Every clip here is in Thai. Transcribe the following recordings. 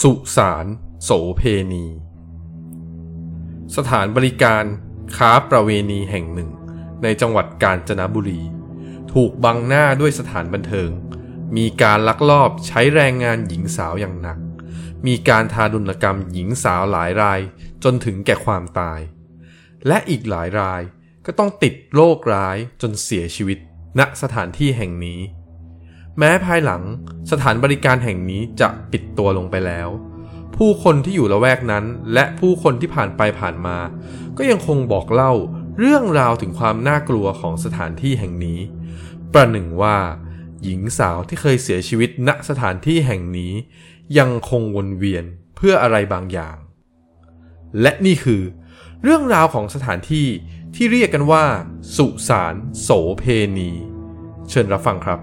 สุสานโสเพณี สถานบริการค้าประเวณีแห่งหนึ่ง ในจังหวัดกาญจนบุรี ถูกบังหน้าด้วยสถานบันเทิง มีการลักลอบใช้แรงงานหญิงสาวอย่างหนัก มีการทารุณกรรมหญิงสาวหลายรายจนถึงแก่ความตาย และอีกหลายรายก็ต้องติดโรคร้ายจนเสียชีวิตณสถานที่แห่งนี้ แม้ภายหลังสถานบริการแห่งนี้จะปิดตัวลงไปแล้ว ผู้คนที่อยู่ละแวกนั้น และผู้คนที่ผ่านไปผ่านมา ก็ยังคงบอกเล่าเรื่องราวถึงความน่ากลัวของสถานที่แห่งนี้ ประหนึ่งว่า หญิงสาวที่เคยเสียชีวิตณสถานที่แห่งนี้ ยังคงวนเวียนเพื่ออะไรบางอย่าง และนี่คือ เรื่องราวของสถานที่ที่เรียกกันว่า สุสานโสเพณี เชิญรับฟังครับ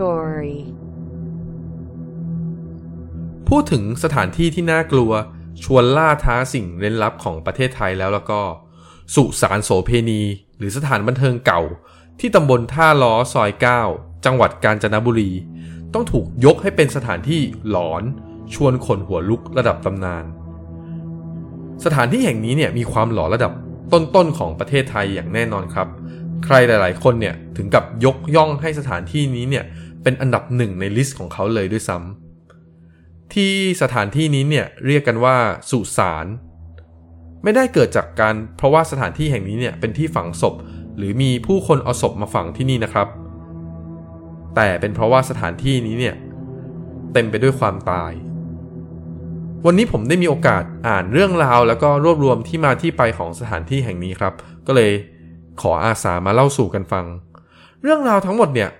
Story พูดถึงสถานที่ที่น่ากลัวชวนล่าท้าสิ่งเร้นลับของประเทศไทยแล้วแล้วก็ สุสานโสเพณี หรือสถานบันเทิงเก่า ที่ตำบลท่าล้อซอย 9 จังหวัดกาญจนบุรี ต้องถูกยกให้เป็นสถานที่หลอน ชวนขนหัวลุกระดับตำนาน สถานที่แห่งนี้เนี่ยมีความหลอนระดับต้นๆของประเทศไทยอย่างแน่นอนครับ ใครหลาย ๆ คนเนี่ยถึงกับยกย่องให้สถานที่นี้เนี่ย เป็นอันดับหนึ่งใน list ของเขาเลยด้วยซ้ำที่สถานที่นี้เนี่ยเรียกกันว่าสุสานไม่ได้เกิดจากการเพราะว่าสถานที่แห่งนี้เนี่ยเป็นที่ฝังศพ หรือมีผู้คนเอาศพมาฝังที่นี่นะครับ แต่เป็นเพราะว่าสถานที่นี้เนี่ยเต็มไปด้วยความตาย วันนี้ผมได้มีโอกาสอ่านเรื่องราว แล้วก็รวบรวมที่มาที่ไปของสถานที่แห่งนี้ครับ ก็เลยขออาสามาเล่าสู่กันฟัง เรื่องราวทั้งหมดเนี่ย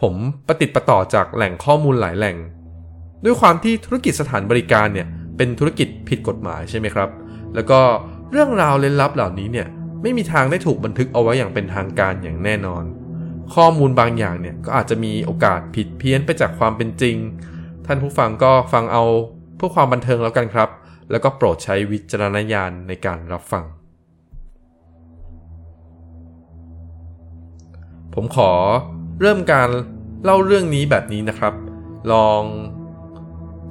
ผมประติดประต่อจากแหล่งข้อมูลหลายแหล่ง ด้วยความที่ธุรกิจสถานบริการเนี่ยเป็นธุรกิจผิดกฎหมายใช่ไหมครับ แล้วก็เรื่องราวเล่นลับเหล่านี้เนี่ยไม่มีทางได้ถูกบันทึกเอาไว้อย่างเป็นทางการอย่างแน่นอน ข้อมูลบางอย่างเนี่ยก็อาจจะมีโอกาสผิดเพี้ยนไปจากความเป็นจริง ท่านผู้ฟังก็ฟังเอาเพื่อความบันเทิงแล้วกันครับ แล้วก็โปรดใช้วิจารณญาณในการรับฟัง ผมขอ เริ่มการเล่าเรื่องนี้แบบนี้นะครับ ลอง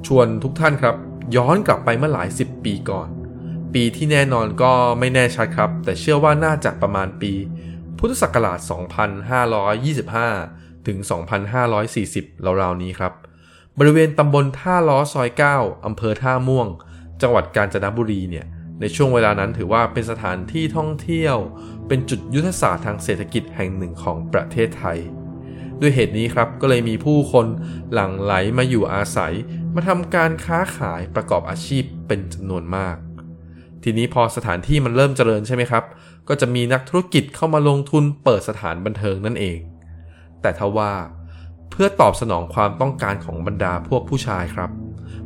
ชวนทุกท่านครับ ย้อนกลับไปเมื่อหลายสิบปีก่อน ปีที่แน่นอนก็ไม่แน่ชัดครับ แต่เชื่อว่าน่าจะประมาณปี พุทธศักราช 2525 ถึง 2540 ราวๆนี้ครับ บริเวณตำบลท่าล้อซอย 9อำเภอท่าม่วง จังหวัดกาญจนบุรีเนี่ยในช่วงเวลานั้นถือว่าเป็นสถานที่ท่องเที่ยว เป็นจุดยุทธศาสตร์ทางเศรษฐกิจแห่งหนึ่งของประเทศไทย ด้วยเหตุนี้ครับก็เลยมีผู้คนหลั่งไหลมาอยู่อาศัย มาทำการค้าขายประกอบอาชีพเป็นจำนวนมาก ทีนี้พอสถานที่มันเริ่มเจริญใช่ไหมครับ ก็จะมีนักธุรกิจเข้ามาลงทุนเปิดสถานบันเทิงนั่นเอง แต่ทว่าเพื่อตอบสนองความต้องการของบรรดาพวกผู้ชายครับ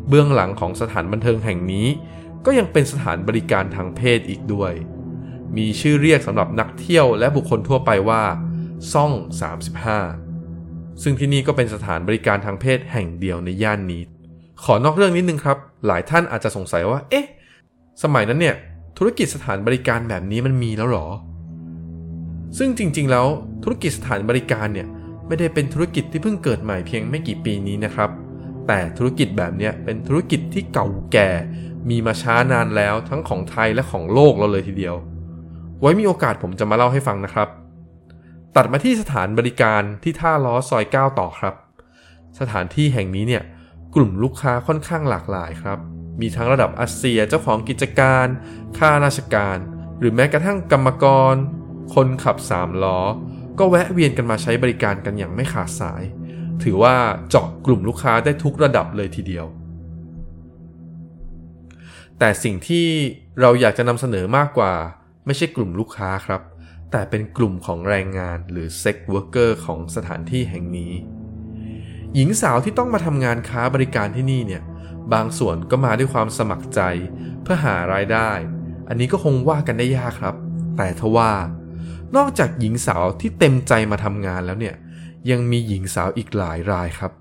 เบื้องหลังของสถานบันเทิงแห่งนี้ ก็ยังเป็นสถานบริการทางเพศอีกด้วย มีชื่อเรียกสำหรับนักเที่ยวและบุคคลทั่วไปว่า ซ่อง 35 ซึ่งที่นี่ก็เป็นสถานบริการทางเพศแห่งเดียวในย่านนี้ ขอนอกเรื่องนิดนึงครับ หลายท่านอาจจะสงสัยว่า เอ๊ะ สมัยนั้นเนี่ยธุรกิจสถานบริการแบบนี้มันมีแล้วหรอ ซึ่งจริงๆแล้วธุรกิจสถานบริการเนี่ยไม่ได้เป็นธุรกิจที่เพิ่งเกิดใหม่เพียงไม่กี่ปีนี้นะครับ แต่ธุรกิจแบบนี้เป็นธุรกิจที่เก่าแก่ มีมาช้านานแล้วทั้งของไทยและของโลกเราเลยทีเดียว ไว้มีโอกาสผมจะมาเล่าให้ฟังนะครับ ตัดมาที่สถานบริการที่ท่าล้อซอย 9 ต่อครับ สถานที่แห่งนี้เนี่ยกลุ่มลูกค้าค่อนข้างหลากหลายครับ มีทั้งระดับอาเซียเจ้าของกิจการ ข้าราชการ หรือแม้กระทั่งกรรมกร คนขับสามล้อ ก็แวะเวียนกันมาใช้บริการกันอย่างไม่ขาดสาย ถือว่าเจาะกลุ่มลูกค้าได้ทุกระดับเลยทีเดียว แต่สิ่งที่เราอยากจะนำเสนอมากกว่า ไม่ใช่กลุ่มลูกค้าครับ แต่เป็นกลุ่มของแรงงานหรือ sex worker ของสถานที่แห่งนี้ หญิงสาวที่ต้องมาทำงานค้าบริการที่นี่เนี่ย บางส่วนก็มาด้วยความสมัครใจ เพื่อหารายได้ อันนี้ก็คงว่ากันได้ยากครับ แต่ทว่า นอกจากหญิงสาวที่เต็มใจมาทำงานแล้วเนี่ย ยังมีหญิงสาวอีกหลายรายครับ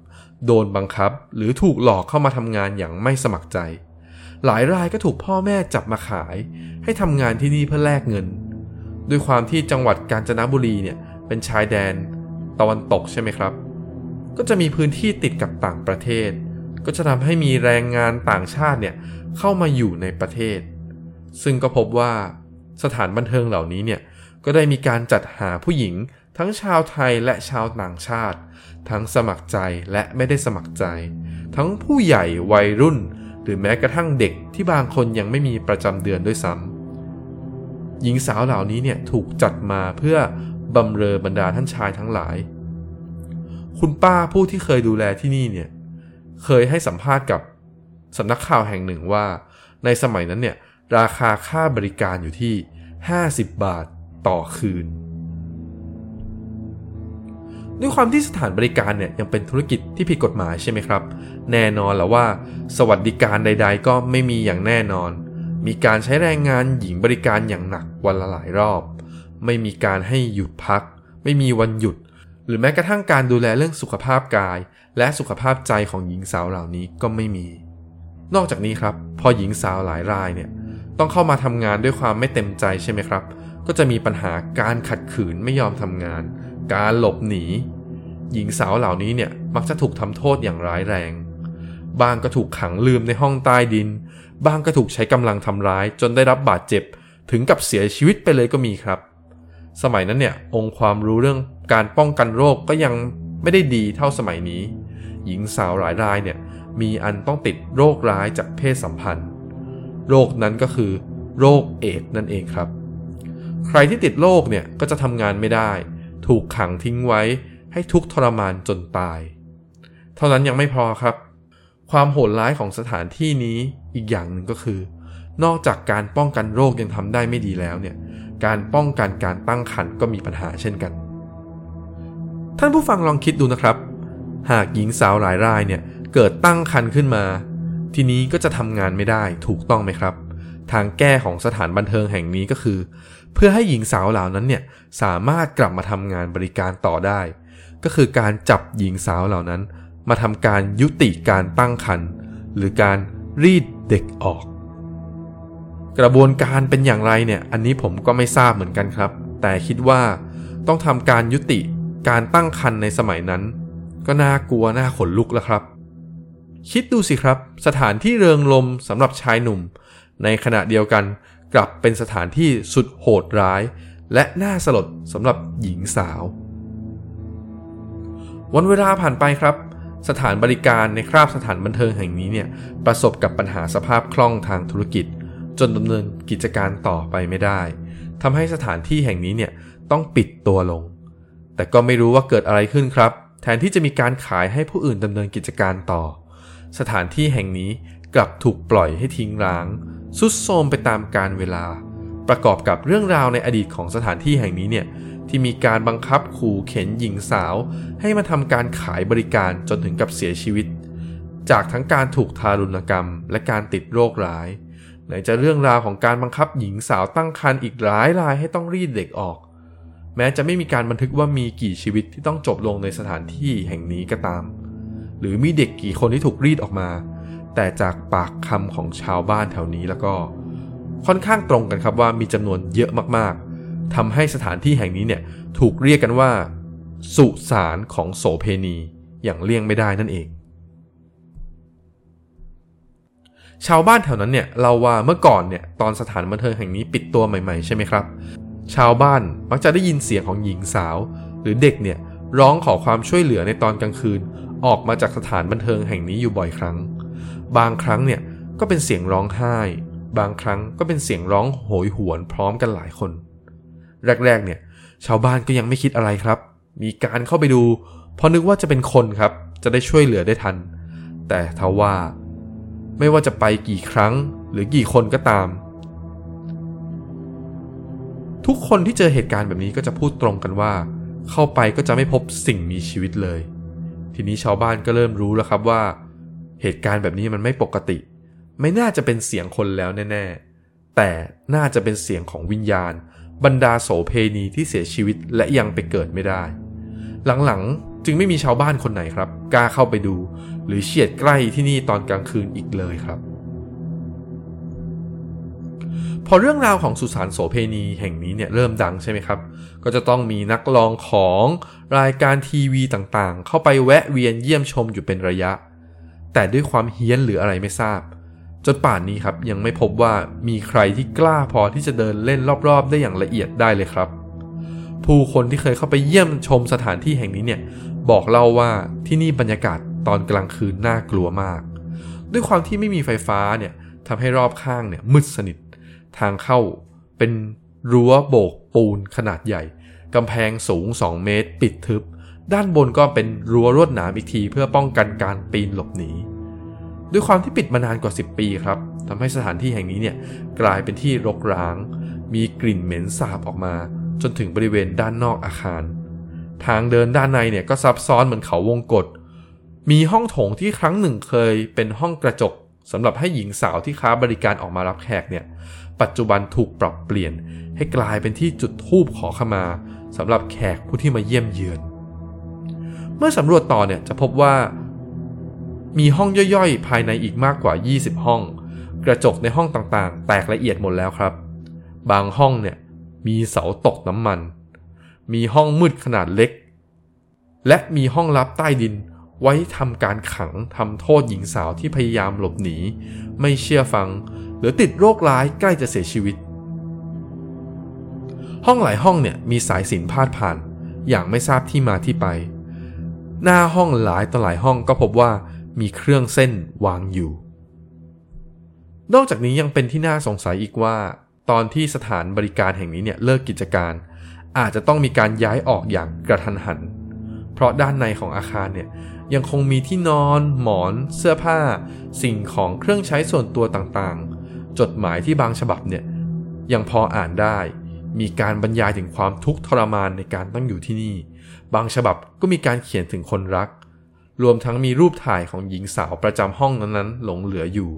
โดนบังคับหรือถูกหลอกเข้ามาทำงานอย่างไม่สมัครใจ หลายรายก็ถูกพ่อแม่จับมาขาย ให้ทำงานที่นี่เพื่อแลกเงิน ด้วยความที่จังหวัดกาญจนบุรีเนี่ยเป็นชายแดน ตะวันตกใช่ไหมครับ ก็จะมีพื้นที่ติดกับต่างประเทศ ก็จะทำให้มีแรงงานต่างชาติเนี่ยเข้ามาอยู่ในประเทศ ซึ่งก็พบว่าสถานบันเทิงเหล่านี้เนี่ยก็ได้มีการจัดหาผู้หญิงทั้งชาวไทยและชาวต่างชาติ ทั้งสมัครใจและไม่ได้สมัครใจ ทั้งผู้ใหญ่วัยรุ่น หรือแม้กระทั่งเด็กที่บางคนยังไม่มีประจำเดือนด้วยซ้ำ หญิงสาวเหล่านี้เนี่ยถูกจัดมาเพื่อบำเรอบรรดาท่านชายทั้งหลาย คุณป้าผู้ที่เคยดูแลที่นี่เนี่ยเคยให้สัมภาษณ์กับสำนักข่าวแห่งหนึ่งว่า ในสมัยนั้นเนี่ยราคาค่าบริการอยู่ที่ 50 บาทต่อคืน ด้วยความที่สถานบริการเนี่ยยังเป็นธุรกิจที่ผิดกฎหมายใช่ไหมครับ แน่นอนแล้วว่า สวัสดิการใด ๆ ก็ไม่มีอย่างแน่นอน มีการใช้แรงงานหญิงบริการอย่างหนักวันละหลายรอบ ไม่มีการให้หยุดพัก ไม่มีวันหยุด หรือแม้กระทั่งการดูแลเรื่องสุขภาพกาย และสุขภาพใจของหญิงสาวเหล่านี้ก็ไม่มี นอกจากนี้ครับ พอหญิงสาวหลายรายเนี่ยต้องเข้ามาทำงานด้วยความไม่เต็มใจใช่ไหมครับ ก็จะมีปัญหาการขัดขืนไม่ยอมทำงาน การหลบหนี หญิงสาวเหล่านี้เนี่ยมักจะถูกทำโทษอย่างร้ายแรง บางก็ถูกขังลืมในห้องใต้ดิน บางก็ถูกใช้กำลังทำร้าย จนได้รับบาดเจ็บ ถึงกับเสียชีวิตไปเลยก็มีครับ สมัยนั้นเนี่ยองค์ความรู้เรื่องการป้องกันโรคก็ยังไม่ได้ดีเท่าสมัยนี้ หญิงสาวหลายรายเนี่ยมีอันต้องติดโรคร้ายจากเพศสัมพันธ์ โรคนั้นก็คือ โรคเอดส์นั่นเองครับ ใครที่ติดโรคเนี่ยก็จะทำงานไม่ได้ ถูกขังทิ้งไว้ให้ทุกทรมานจนตาย เท่านั้นยังไม่พอครับ ความโหดร้ายของสถานที่นี้อีกอย่างหนึ่งก็คือ นอกจากการป้องกันโรคยังทำได้ไม่ดีแล้วเนี่ยการป้องกันการตั้งครรภ์ก็มีปัญหาเช่นกัน ท่านผู้ฟังลองคิดดูนะครับ หากหญิงสาวหลายรายเนี่ยเกิดตั้งครรภ์ขึ้นมา ทีนี้ก็จะทำงานไม่ได้ถูกต้องไหมครับ ทางแก้ของสถานบันเทิงแห่งนี้ก็คือ เพื่อให้หญิงสาวเหล่านั้นเนี่ยสามารถกลับมาทำงานบริการต่อได้ ก็คือการจับหญิงสาวเหล่านั้น มาทำการยุติการตั้งครรภ์หรือการรีดเด็กออก กระบวนการเป็นอย่างไรเนี่ยอันนี้ผมก็ไม่ทราบเหมือนกันครับ แต่คิดว่าต้องทำการยุติการตั้งครรภ์ในสมัยนั้น ก็น่ากลัวน่าขนลุกแล้วครับ คิดดูสิครับ สถานที่เริงรมสำหรับชายหนุ่ม ในขณะเดียวกันกลับเป็นสถานที่สุดโหดร้าย และน่าสลดสำหรับหญิงสาว วันเวลาผ่านไปครับ สถานบริการในคราบสถานบันเทิงแห่งนี้เนี่ยประสบกับปัญหาสภาพคล่องทางธุรกิจ จนดำเนินกิจการต่อไปไม่ได้ทำให้สถานที่แห่งนี้เนี่ยต้องปิดตัวลง แต่ก็ไม่รู้ว่าเกิดอะไรขึ้นครับ แทนที่จะมีการขายให้ผู้อื่นดำเนินกิจการต่อ สถานที่แห่งนี้กลับถูกปล่อยให้ทิ้งร้าง สุดโทรมไปตามกาลเวลา ประกอบกับเรื่องราวในอดีตของสถานที่แห่งนี้เนี่ยที่มีการบังคับขู่เข็นหญิงสาว ให้มาทำการขายบริการจนถึงกับเสียชีวิต จากทั้งการถูกทารุณกรรม และการติดโรคร้ายไหนจะเรื่องราวของการบังคับหญิงสาวตั้งครรภ์อีกหลายรายให้ต้องรีดเด็กออก แม้จะไม่มีการบันทึกว่ามีกี่ชีวิตที่ต้องจบลงในสถานที่แห่งนี้ก็ตาม หรือมีเด็กกี่คนที่ถูกรีดออกมา แต่จากปากคำของชาวบ้านแถวนี้แล้วก็ ค่อนข้างตรงกันครับว่ามีจำนวนเยอะมากๆทำให้สถานที่แห่งนี้เนี่ยถูกเรียกกันว่า สุสานของโสเพณีอย่างเลี่ยงไม่ได้นั่นเอง ชาวบ้านแถวนั้นเนี่ยเราว่าเมื่อก่อนเนี่ยตอนสถานบันเทิงแห่งนี้ปิดตัวใหม่ๆใช่ไหมครับ ชาวบ้านมักจะได้ยินเสียงของหญิงสาว หรือเด็กเนี่ยร้องขอความช่วยเหลือในตอนกลางคืน ออกมาจากสถานบันเทิงแห่งนี้อยู่บ่อยครั้ง บางครั้งเนี่ยก็เป็นเสียงร้องไห้ บางครั้งก็เป็นเสียงร้องโหยหวนพร้อมกันหลายคน แรกๆเนี่ย ชาวบ้านก็ยังไม่คิดอะไรครับ มีการเข้าไปดู เพราะนึกว่าจะเป็นคนครับ จะได้ช่วยเหลือได้ทัน แต่ทว่า ไม่ว่าจะไปกี่ครั้งหรือกี่คนก็ตาม ทุกคนที่เจอเหตุการณ์แบบนี้ก็จะพูดตรงกันว่า เข้าไปก็จะไม่พบสิ่งมีชีวิตเลย ทีนี้ชาวบ้านก็เริ่มรู้แล้วครับว่า เหตุการณ์แบบนี้มันไม่ปกติ ไม่น่าจะเป็นเสียงคนแล้วแน่ๆ แต่น่าจะเป็นเสียงของวิญญาณ บรรดาโสเพณีที่เสียชีวิตและยังไปเกิดไม่ได้ หลังๆจึงไม่มีชาวบ้านคนไหนครับกล้าเข้าไปดู หรือเฉียดใกล้ที่นี่ตอนกลางคืนอีกเลยครับ พอเรื่องราวของสุสานโสเพณีแห่งนี้เนี่ยเริ่มดังใช่ไหมครับ ก็จะต้องมีนักลองของรายการทีวีต่างๆ เข้าไปแวะเวียนเยี่ยมชมอยู่เป็นระยะ แต่ด้วยความเฮี้ยนหรืออะไรไม่ทราบ จนป่านนี้ครับยังไม่พบว่ามีใครที่กล้าพอที่จะเดินเล่นรอบๆ ได้อย่างละเอียดได้เลยครับ ผู้คนที่เคยเข้าไปเยี่ยมชมสถานที่แห่งนี้เนี่ยบอกเล่าว่าที่นี่บรรยากาศตอนกลางคืนน่ากลัวมาก ด้วยความที่ไม่มีไฟฟ้าเนี่ยทำให้รอบข้างเนี่ยมืดสนิท ทางเข้าเป็นรั้วโบกปูนขนาดใหญ่กำแพงสูง 2 เมตร ปิดทึบ ด้านบนก็เป็นรั้วรวดหนามอีกทีเพื่อป้องกันการปีนหลบหนี ด้วยความที่ปิดมานานกว่า 10 ปีครับทำให้สถานที่แห่งนี้เนี่ยกลายเป็นที่รกร้าง มีกลิ่นเหม็นสาบออกมา จนถึงบริเวณด้านนอกอาคาร ทางเดินด้านในเนี่ยก็ซับซ้อนเหมือนเขาวงกฏมีห้องโถงที่ครั้งหนึ่งเคยเป็นห้องกระจกสำหรับให้หญิงสาวที่ค้าบริการออกมารับแขกเนี่ยปัจจุบันถูกปรับเปลี่ยน ให้กลายเป็นที่จุดทูบขอขมาสำหรับแขกผู้ที่มาเยี่ยมเยือน เมื่อสำรวจต่อเนี่ยจะพบว่า มีห้องย่อยๆ ภายในอีกมากกว่า 20 ห้อง กระจกในห้องต่างๆ แตกละเอียดหมดแล้วครับ บางห้องเนี่ยมีเสาตกน้ำมัน มีห้องมืดขนาดเล็ก และมีห้องลับใต้ดินไว้ทำการขังทำโทษหญิงสาวที่พยายามหลบหนี ไม่เชื่อฟัง หรือติดโรคร้ายใกล้จะเสียชีวิต ห้องหลายห้องเนี่ยมีสายสินพาดผ่าน อย่างไม่ทราบที่มาที่ไป หน้าห้องหลายต่อหลายห้องก็พบว่า มีเครื่องเส้นวางอยู่ นอกจากนี้ยังเป็นที่น่าสงสัยอีกว่า ตอนที่สถานบริการแห่งนี้เนี่ยเลิกกิจการ อาจจะต้องมีการย้ายออกอย่างกระทันหัน เพราะด้านในของอาคารเนี่ยยังคงมีที่นอน หมอน เสื้อผ้า สิ่งของเครื่องใช้ส่วนตัวต่างๆ จดหมายที่บางฉบับเนี่ยยังพออ่านได้ มีการบรรยายถึงความทุกข์ทรมานในการต้องอยู่ที่นี่ บางฉบับก็มีการเขียนถึงคนรัก รวมทั้งมีรูปถ่ายของหญิงสาวประจำห้องนั้นๆหลงเหลืออยู่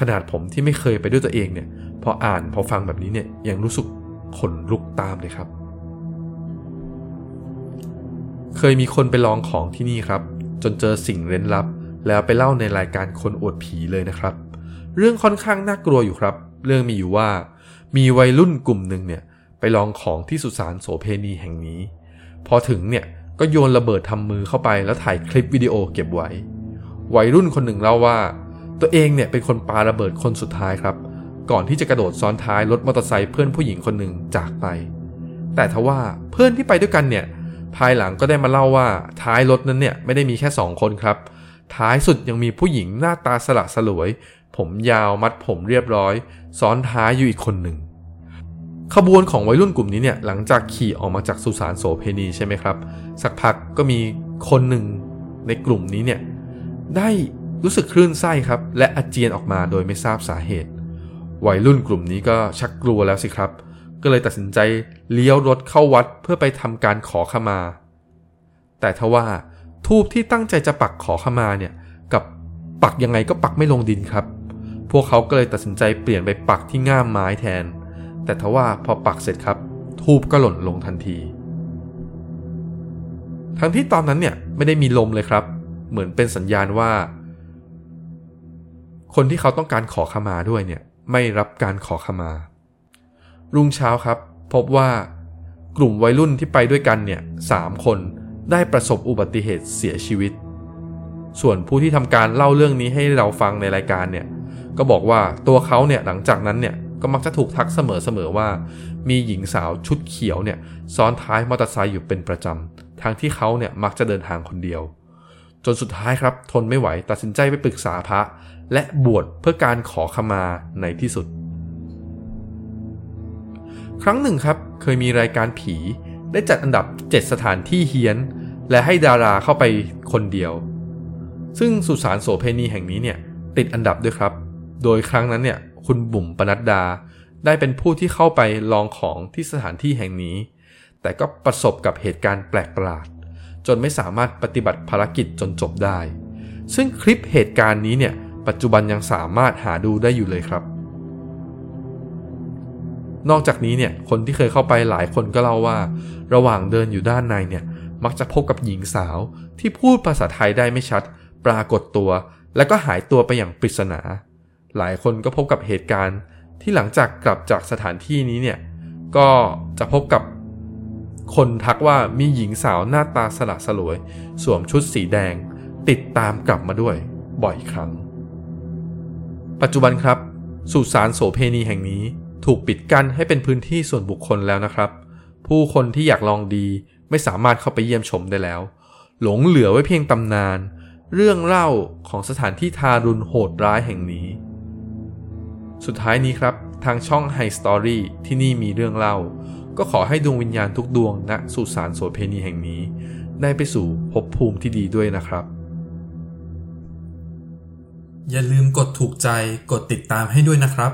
ขนาดผมที่ไม่เคยไปด้วยตัวเองเนี่ย พออ่านพอฟังแบบนี้เนี่ยยังรู้สึกขนลุกตามเลยครับ เคยมีคนไปลองของที่นี่ครับ จนเจอสิ่งเร้นลับ แล้วไปเล่าในรายการคนอวดผีเลยนะครับ เรื่องค่อนข้างน่ากลัวอยู่ครับ เรื่องมีอยู่ว่า มีวัยรุ่นกลุ่มหนึ่งเนี่ยไปลองของที่สุสานโสเพณีแห่งนี้ พอถึงเนี่ย ก็โยนระเบิดทำมือเข้าไปแล้วถ่ายคลิปวิดีโอเก็บไว้ วัยรุ่นคนหนึ่งเล่าว่า ตัวเองเนี่ยเป็นคนปาระเบิดคนสุดท้ายครับ ก่อนที่จะกระโดดซ้อนท้ายรถมอเตอร์ไซค์เพื่อนผู้หญิงคนหนึ่งจากไป แต่ทว่าเพื่อนที่ไปด้วยกันเนี่ยภายหลังก็ได้มาเล่าว่าท้ายรถนั้นเนี่ยไม่ได้มีแค่สองคนครับ ท้ายสุดยังมีผู้หญิงหน้าตาสละสลวย ผมยาวมัดผมเรียบร้อย ซ้อนท้ายอยู่อีกคนหนึ่ง ขบวนของวัยรุ่นกลุ่มนี้เนี่ยหลังจากขี่ออกมาจากสุสานโสเพณีใช่ไหมครับ สักพักก็มีคนหนึ่งในกลุ่มนี้เนี่ยได้รู้สึกคลื่นไส้ครับและอาเจียนออกมาโดยไม่ทราบสาเหตุ วัยรุ่นกลุ่มนี้ก็ชักกลัวแล้วสิครับ ก็เลยตัดสินใจเลี้ยวรถเข้าวัดเพื่อไปทำการขอขมา แต่ทว่าทูบที่ตั้งใจจะปักขอขมาเนี่ยกับปักยังไงก็ปักไม่ลงดินครับ พวกเขาก็เลยตัดสินใจเปลี่ยนไปปักที่ง่ามไม้แทน แต่ทว่าพอปักเสร็จครับ ทูบก็หล่นลงทันที ทั้งที่ตอนนั้นเนี่ยไม่ได้มีลมเลยครับ เหมือนเป็นสัญญาณว่า คนที่เขาต้องการขอขมาด้วยเนี่ยไม่รับการขอขมา รุ่งเช้าครับ พบว่ากลุ่มวัยรุ่นที่ไปด้วยกันเนี่ยสามคนได้ประสบอุบัติเหตุเสียชีวิต ส่วนผู้ที่ทำการเล่าเรื่องนี้ให้เราฟังในรายการเนี่ยก็บอกว่าตัวเขาเนี่ยหลังจากนั้นเนี่ย ก็มักจะถูกทักเสมอๆว่า มีหญิงสาวชุดเขียวเนี่ยซ้อนท้ายมอเตอร์ไซค์อยู่เป็นประจำทั้งที่เขาเนี่ยมักจะเดินทางคนเดียว จนสุดท้ายครับทนไม่ไหวตัดสินใจไปปรึกษาพระ และบวชเพื่อการขอขมาในที่สุด ครั้งหนึ่งครับเคยมีรายการผี ได้จัดอันดับ 7 สถานที่เฮี้ยน และให้ดาราเข้าไปคนเดียว ซึ่งสุสานโสเพณีแห่งนี้เนี่ยติดอันดับด้วยครับ โดยครั้งนั้นเนี่ย คุณบุ๋มปนัดดา ได้เป็นผู้ที่เข้าไปลองของที่สถานที่แห่งนี้ แต่ก็ประสบกับเหตุการณ์แปลกประหลาด จนไม่สามารถปฏิบัติภารกิจจนจบได้ ซึ่งคลิปเหตุการณ์นี้เนี่ย ปัจจุบันยังสามารถหาดูได้อยู่เลยครับ นอกจากนี้เนี่ย คนที่เคยเข้าไปหลายคนก็เล่าว่า ระหว่างเดินอยู่ด้านในเนี่ย มักจะพบกับหญิงสาวที่พูดภาษาไทยได้ไม่ชัด ปรากฏตัว แล้วก็หายตัวไปอย่างปริศนา หลายคนก็พบกับเหตุการณ์ที่หลังจากกลับจากสถานที่นี้เนี่ย ก็จะพบกับคนทักว่ามีหญิงสาวหน้าตาสละสลวย สวมชุดสีแดง ติดตามกลับมาด้วยบ่อยครั้ง ปัจจุบันครับ สุสานโสเพณีแห่งนี้ถูกปิดกั้นให้เป็นพื้นที่ส่วนบุคคลแล้วนะครับ ผู้คนที่อยากลองดีไม่สามารถเข้าไปเยี่ยมชมได้แล้ว หลงเหลือไว้เพียงตำนาน เรื่องเล่าของสถานที่ทารุณโหดร้ายแห่งนี้ สุดท้ายนี้ครับ ทางช่อง High Story ที่นี่มีเรื่องเล่า ก็ขอให้ดวงวิญญาณทุกดวงณสุสานโสเพณีแห่งนี้ ได้ไปสู่ภพภูมิที่ดีด้วยนะครับ อย่าลืมกดถูกใจกดติดตามให้ด้วยนะครับ